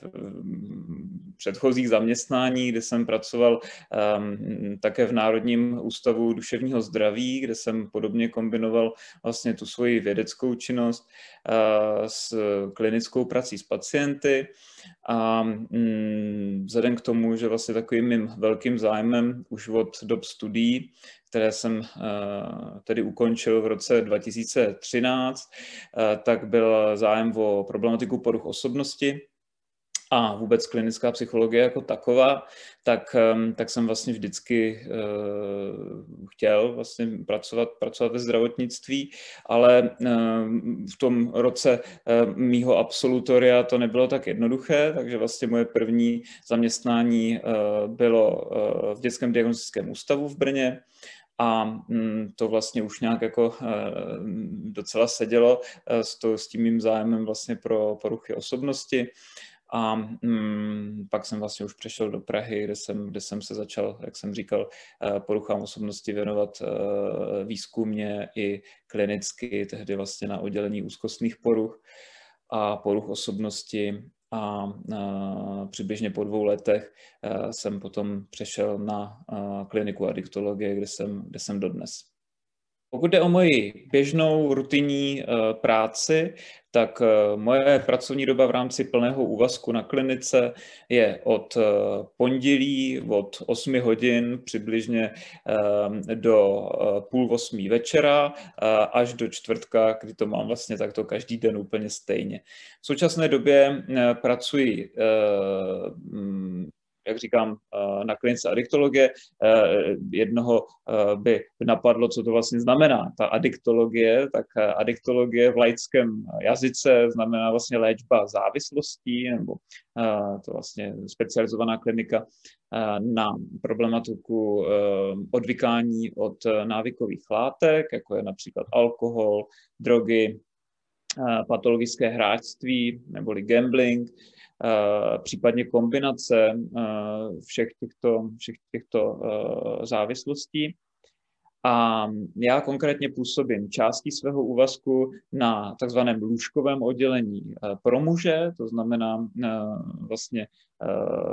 předchozích zaměstnání, kde jsem pracoval ehm, také v Národním ústavu duševního zdraví, kde jsem podobně kombinoval vlastně tu svoji vědeckou činnost s klinickou prací s pacienty. A mm, vzhledem k tomu, že vlastně takovým mým velkým zájmem už od dob studií, které jsem uh, tedy ukončil v roce 2013, uh, tak byl zájem o problematiku poruch osobnosti, a vůbec klinická psychologie jako taková, tak, tak jsem vlastně vždycky uh, chtěl vlastně pracovat, pracovat ve zdravotnictví, ale uh, v tom roce uh, mýho absolutoria to nebylo tak jednoduché, takže vlastně moje první zaměstnání uh, bylo uh, v dětském diagnostickém ústavu v Brně, a mm, to vlastně už nějak jako docela sedělo s, to, s tím mým zájmem vlastně pro poruchy osobnosti. A mm, pak jsem vlastně už přešel do Prahy, kde jsem, kde jsem se začal, jak jsem říkal, eh, poruchám osobnosti věnovat uh, výzkumně i klinicky, tehdy vlastně na oddělení úzkostných poruch a poruch osobnosti. A uh, přibližně po dvou letech jsem potom přešel na kliniku adiktologie, kde jsem, kde jsem dodnes. Pokud jde o moji běžnou rutinní uh, práci, tak uh, moje pracovní doba v rámci plného úvazku na klinice je od uh, pondělí od 8 hodin přibližně do půl osmí večera až do čtvrtka, kdy to mám vlastně takto každý den úplně stejně. V současné době pracuji jak říkám, eh, na klinice adiktologie. Eh, jednoho eh, by napadlo, co to vlastně znamená. Ta adiktologie, tak adiktologie v laickém jazyce znamená vlastně léčba závislostí, nebo to vlastně specializovaná klinika na problematiku odvykání od návykových látek, jako je například alkohol, drogy, patologické hráčství neboli gambling, případně kombinace všech těchto, všech těchto závislostí. A já konkrétně působím částí svého úvazku na takzvaném lůžkovém oddělení pro muže, to znamená vlastně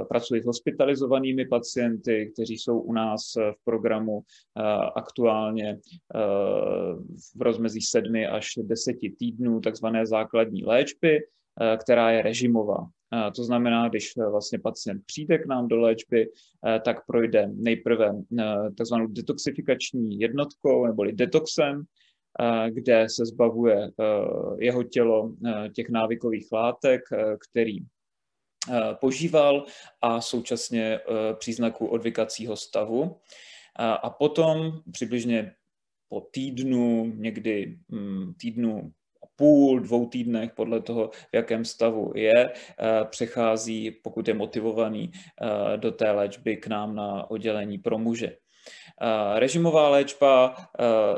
pracuji s hospitalizovanými pacienty, kteří jsou u nás v programu aktuálně v rozmezí sedmi až deseti týdnů takzvané základní léčby, která je režimová. To znamená, když e, vlastně pacient přijde k nám do léčby, tak projde nejprve takzvanou detoxifikační jednotkou neboli detoxem, kde se zbavuje jeho tělo těch návykových látek, který požíval a současně příznaků odvykacího stavu. A potom přibližně po týdnu, někdy mm, týdnu půl, dvou týdnech, podle toho, v jakém stavu je, eh, přechází, pokud je motivovaný, eh, do té léčby k nám na oddělení pro muže. Eh, režimová léčba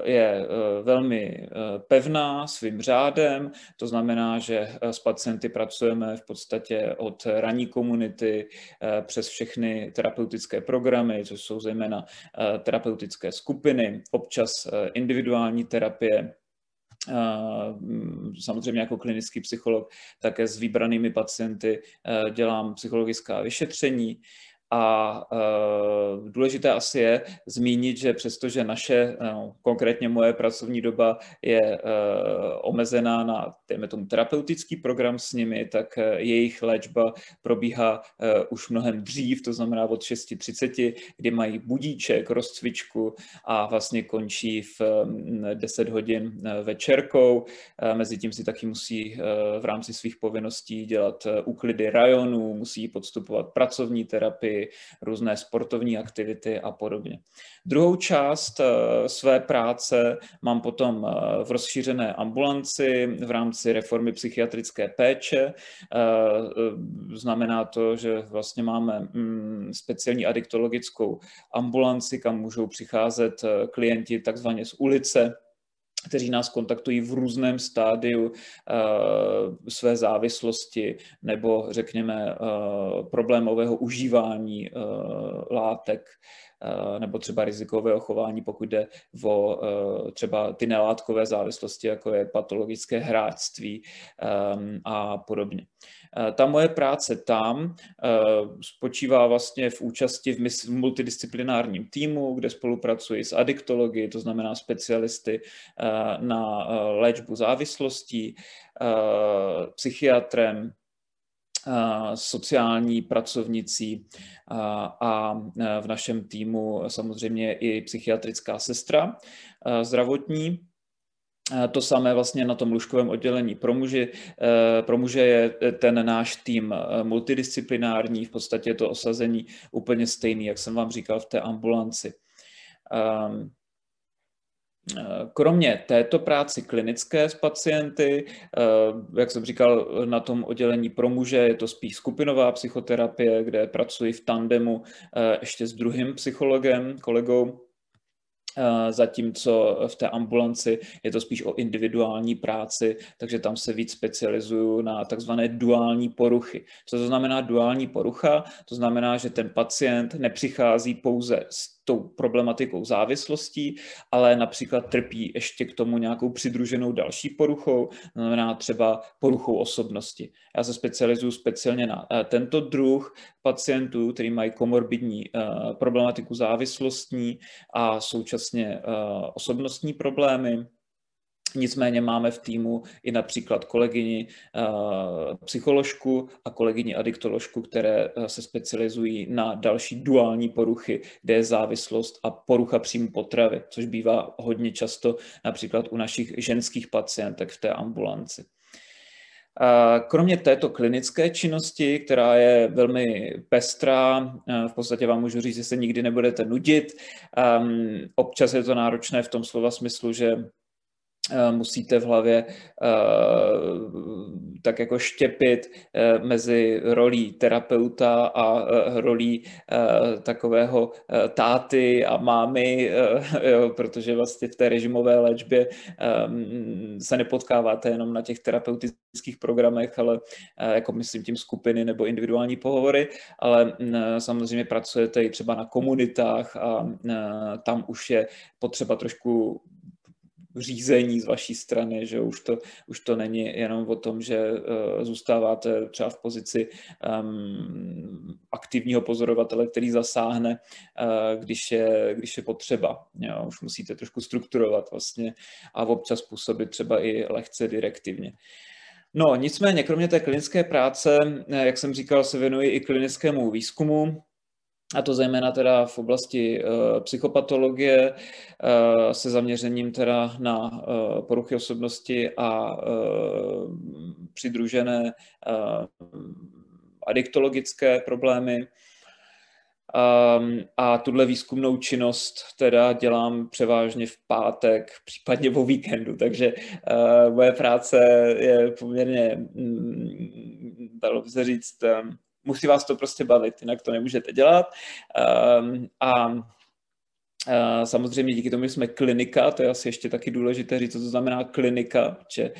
je velmi pevná svým řádem, to znamená, že s pacienty pracujeme v podstatě od ranní komunity přes všechny terapeutické programy, což jsou zejména terapeutické skupiny, občas individuální terapie, samozřejmě jako klinický psycholog také s vybranými pacienty dělám psychologická vyšetření A uh, důležité asi je zmínit, že přestože naše, no, konkrétně moje pracovní doba je uh, omezená na, dejme tomu, terapeutický program s nimi, tak uh, jejich léčba probíhá uh, už mnohem dřív, to znamená od 6.30, kdy mají budíček, rozcvičku a vlastně končí v um, 10 hodin večerkou. Uh, Mezitím si taky musí uh, v rámci svých povinností dělat úklidy rajonů, musí podstupovat pracovní terapii, různé sportovní aktivity a podobně. Druhou část eh, své práce mám potom eh, v rozšířené ambulanci v rámci reformy psychiatrické péče. Eh, znamená to, že vlastně máme mm, speciální adiktologickou ambulanci, kam můžou přicházet klienti takzvaně z ulice, kteří nás kontaktují v různém stádiu uh, své závislosti nebo řekněme uh, problémového užívání uh, látek nebo třeba rizikového chování, pokud jde o třeba ty nelátkové závislosti, jako je patologické hráčství um, a podobně. Eh, ta moje práce tam eh, spočívá vlastně v účasti v multidisciplinárním týmu, kde spolupracuji s adiktology, to znamená specialisty eh, na léčbu závislostí, psychiatrem, sociální pracovnicí a v našem týmu samozřejmě i psychiatrická sestra zdravotní. To samé vlastně na tom lůžkovém oddělení pro muže. Pro muže je ten náš tým eh, multidisciplinární, v podstatě je to osazení úplně stejný, jak jsem vám říkal v té ambulanci. Eh, kromě této práci klinické s pacienty, eh, jak jsem říkal, na tom oddělení pro muže je to spíš skupinová psychoterapie, kde pracuji v tandemu ještě s druhým psychologem, kolegou, Eh, zatímco v té ambulanci je to spíš o individuální práci, takže tam se víc specializuju na takzvané duální poruchy. Co to znamená duální porucha? To znamená, že ten pacient nepřichází pouze s tou problematikou závislostí, ale například trpí ještě k tomu nějakou přidruženou další poruchou, znamená třeba poruchou osobnosti. Já se specializuju speciálně na eh, tento druh pacientů, který mají komorbidní eh, problematiku závislostní a současně eh, osobnostní problémy. Nicméně máme v týmu i například kolegyni uh, psycholožku a kolegyni adiktoložku, které uh, se specializují na další duální poruchy, kde je závislost a porucha příjmu potravy, což bývá hodně často například u našich ženských pacientek v té ambulanci. Kromě této klinické činnosti, která je velmi pestrá, v podstatě vám můžu říct, že se nikdy nebudete nudit. Um, občas je to náročné v tom slova smyslu, že Eh, musíte v hlavě eh, tak jako štěpit eh, mezi rolí terapeuta a rolí takového táty a mámy, [LAUGHS] jo, protože vlastně v té režimové léčbě se nepotkáváte jenom na těch terapeutických programech, ale jako myslím tím skupiny nebo individuální pohovory, ale samozřejmě pracujete i třeba na komunitách a tam už je potřeba trošku řízení z vaší strany, že už to, už to není jenom o tom, že uh, zůstáváte třeba v pozici um, aktivního pozorovatele, který zasáhne, uh, když, je, když je potřeba. Jo, už musíte trošku strukturovat vlastně a občas působit třeba i lehce direktivně. No, nicméně, kromě té klinické práce, eh, jak jsem říkal, se věnuji i klinickému výzkumu, a to zejména teda v oblasti uh, psychopatologie uh, se zaměřením teda na uh, poruchy osobnosti a přidružené adiktologické problémy. Um, a tuhle výzkumnou činnost teda dělám převážně v pátek, případně o víkendu, takže uh, moje práce je poměrně, um, dalo by se říct, um, musí vás to prostě bavit, jinak to nemůžete dělat. Um, a Samozřejmě díky tomu, že jsme klinika, to je asi ještě taky důležité říct, co to znamená klinika, že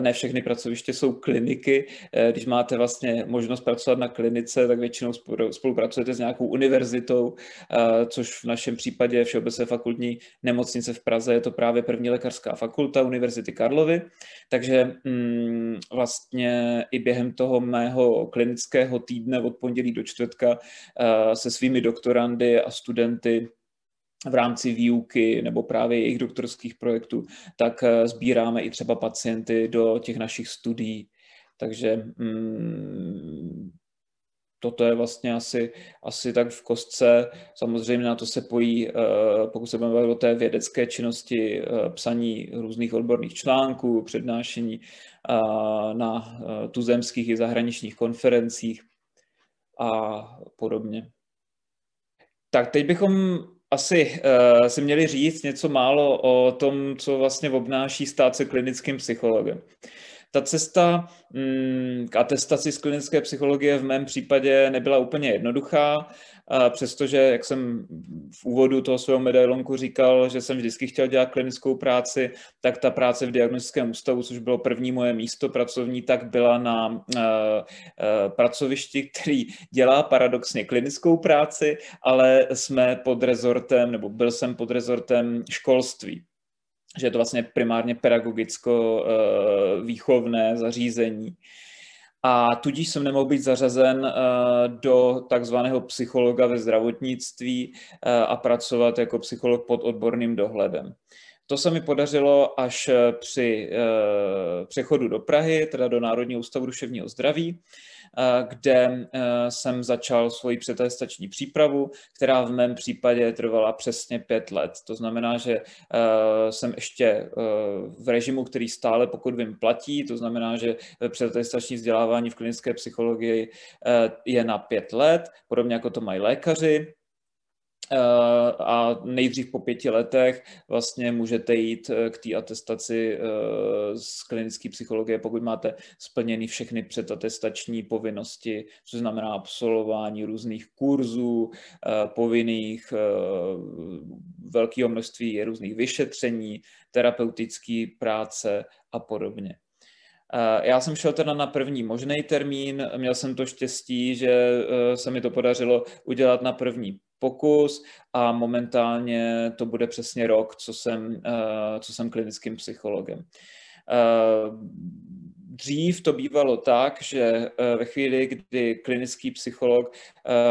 ne všechny pracoviště jsou kliniky. Když máte vlastně možnost pracovat na klinice, tak většinou spolupracujete s nějakou univerzitou, což v našem případě Všeobecné fakultní nemocnice v Praze je to právě první lékařská fakulta Univerzity Karlovy. Takže mm, vlastně i během toho mého klinického týdne od pondělí do čtvrtka se svými doktorandy a studenty v rámci výuky nebo právě jejich doktorských projektů, tak eh, sbíráme i třeba pacienty do těch našich studií. Takže mm, toto je vlastně asi, asi tak v kostce. Samozřejmě na to se pojí, eh, pokud se budeme o té vědecké činnosti, eh, psaní různých odborných článků, přednášení na tuzemských i zahraničních konferencích a podobně. Tak teď bychom asi uh, si měli říct něco málo o tom, co vlastně obnáší stát se klinickým psychologem. Ta cesta mm, k atestaci z klinické psychologie v mém případě nebyla úplně jednoduchá přestože, jak jsem v úvodu toho svého medailonku říkal, že jsem vždycky chtěl dělat klinickou práci, tak ta práce v diagnostickém ústavu, což bylo první moje místo pracovní, tak byla na pracovišti, který dělá paradoxně klinickou práci, ale jsme pod rezortem, nebo byl jsem pod rezortem školství že je to vlastně primárně pedagogicko-výchovné zařízení a tudíž jsem nemohl být zařazen eh, do takzvaného psychologa ve zdravotnictví eh, a pracovat jako psycholog pod odborným dohledem. To se mi podařilo až eh, při přechodu do Prahy, teda do Národního ústavu duševního zdraví, kde jsem začal svoji přetestační přípravu, která v mém případě trvala přesně pět let. To znamená, že jsem ještě v režimu, který stále, pokud vím, platí, to znamená, že přetestační vzdělávání v klinické psychologii je na pět let, podobně jako to mají lékaři. Eh, a nejdřív po pěti letech vlastně můžete jít eh, k té atestaci eh, z klinické psychologie, pokud máte splněny všechny předatestační povinnosti, což znamená absolvování různých kurzů, povinných, velkého množství různých vyšetření, terapeutické práce a podobně. Já jsem šel teda na první možný termín, měl jsem to štěstí, že se mi to podařilo udělat na první pokus a momentálně to bude přesně rok, co jsem, eh, co jsem klinickým psychologem. Eh, dřív to bývalo tak, že eh, ve chvíli, kdy klinický psycholog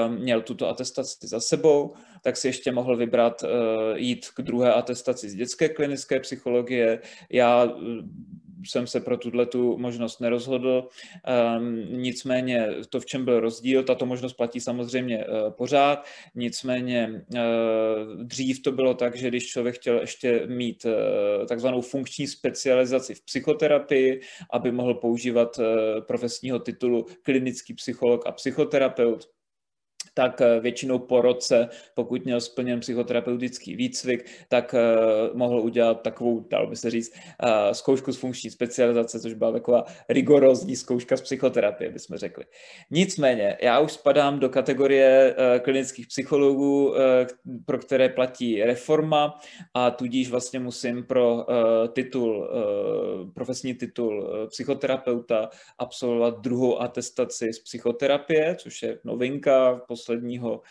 měl tuto atestaci za sebou, tak si ještě mohl vybrat jít k druhé atestaci z dětské klinické psychologie. Já jsem se pro tuhle tu možnost nerozhodl. Um, nicméně to, v čem byl rozdíl, tato možnost platí samozřejmě uh, pořád, nicméně uh, dřív to bylo tak, že když člověk chtěl ještě mít uh, takzvanou funkční specializaci v psychoterapii, aby mohl používat profesního titulu klinický psycholog a psychoterapeut, tak eh, většinou po roce, pokud měl splněn psychoterapeutický výcvik, tak uh, mohl udělat takovou, dalo by se říct, uh, zkoušku z funkční specializace, což byla taková rigorózní zkouška z psychoterapie, bychom řekli. Nicméně, já už spadám do kategorie klinických psychologů, pro které platí reforma a tudíž vlastně musím pro titul, profesní titul psychoterapeuta absolvovat druhou atestaci z psychoterapie, což je novinka, posledního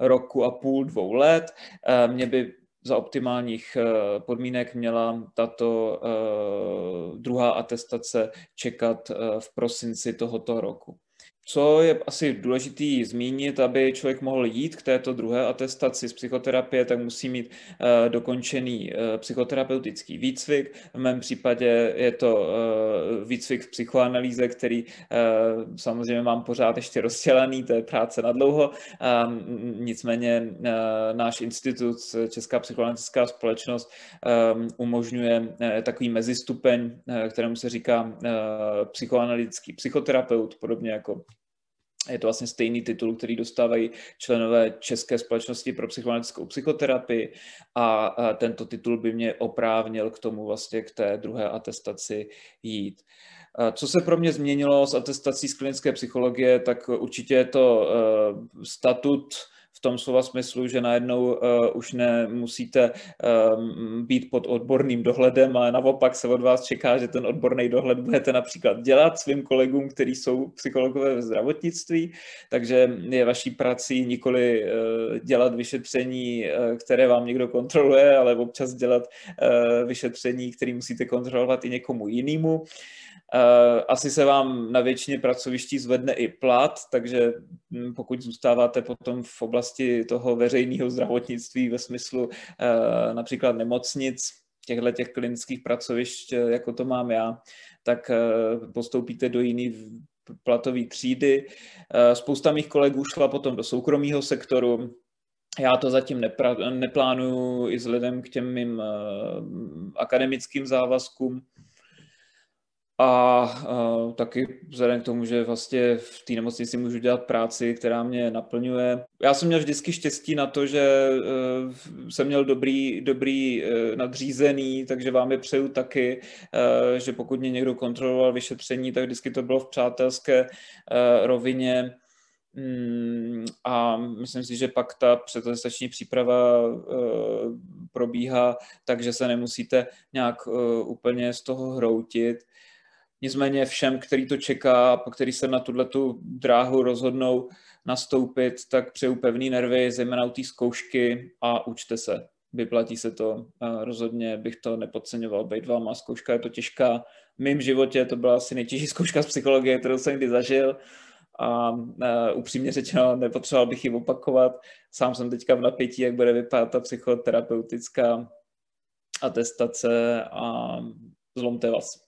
roku a půl, dvou let. Eh, mě by za optimálních eh, podmínek měla tato eh, druhá atestace čekat v prosinci tohoto roku. Co je asi důležitý zmínit, aby člověk mohl jít k této druhé atestaci z psychoterapie, tak musí mít uh, dokončený uh, psychoterapeutický výcvik. V mém případě je to uh, výcvik v psychoanalýze, který samozřejmě mám pořád ještě rozdělený, to je práce na dlouho. Nicméně náš institut, Česká psychoanalytická společnost, um, umožňuje takový mezistupeň, kterému se říká psychoanalytický psychoterapeut, podobně jako je to vlastně stejný titul, který dostávají členové České společnosti pro psychoanalytickou psychoterapii a tento titul by mě oprávnil k tomu vlastně k té druhé atestaci jít. Co se pro mě změnilo s atestací z klinické psychologie, tak určitě je to e, statut v tom slova smyslu, že najednou uh, už nemusíte um, být pod odborným dohledem, ale naopak se od vás čeká, že ten odborný dohled budete například dělat svým kolegům, kteří jsou psychologové ve zdravotnictví, takže je vaší prací nikoli uh, dělat vyšetření, uh, které vám někdo kontroluje, ale občas dělat uh, vyšetření, které musíte kontrolovat i někomu jinému. Eh, asi se vám na většině pracoviští zvedne i plat, takže hm, pokud zůstáváte potom v oblasti toho veřejného zdravotnictví ve smyslu eh, například nemocnic, těchto těch klinických pracovišť, eh, jako to mám já, tak postoupíte do jiný platové třídy. Spousta mých kolegů šla potom do soukromého sektoru, já to zatím nepra- neplánuju i vzhledem k těm mým akademickým závazkům. A uh, taky vzhledem k tomu, že vlastně v té nemocnici můžu dělat práci, která mě naplňuje. Já jsem měl vždycky štěstí na to, že uh, jsem měl dobrý, dobrý uh, nadřízený, takže vám je přeju taky, uh, že pokud mě někdo kontroloval vyšetření, tak vždycky to bylo v přátelské uh, rovině. Mm, a myslím si, že pak ta předatestační příprava probíhá tak, že se nemusíte nějak úplně z toho hroutit. Nicméně všem, který to čeká, po který se na tuto dráhu rozhodnou nastoupit, tak přeju pevný nervy, zejména u té zkoušky a učte se. Vyplatí se to. Rozhodně bych to nepodceňoval. Váma zkouška je to těžká. V mém životě to byla asi nejtěžší zkouška z psychologie, kterou jsem kdy zažil a uh, upřímně řečeno nepotřeboval bych ji opakovat. Sám jsem teďka v napětí, jak bude vypadat ta psychoterapeutická atestace a zlomte vás.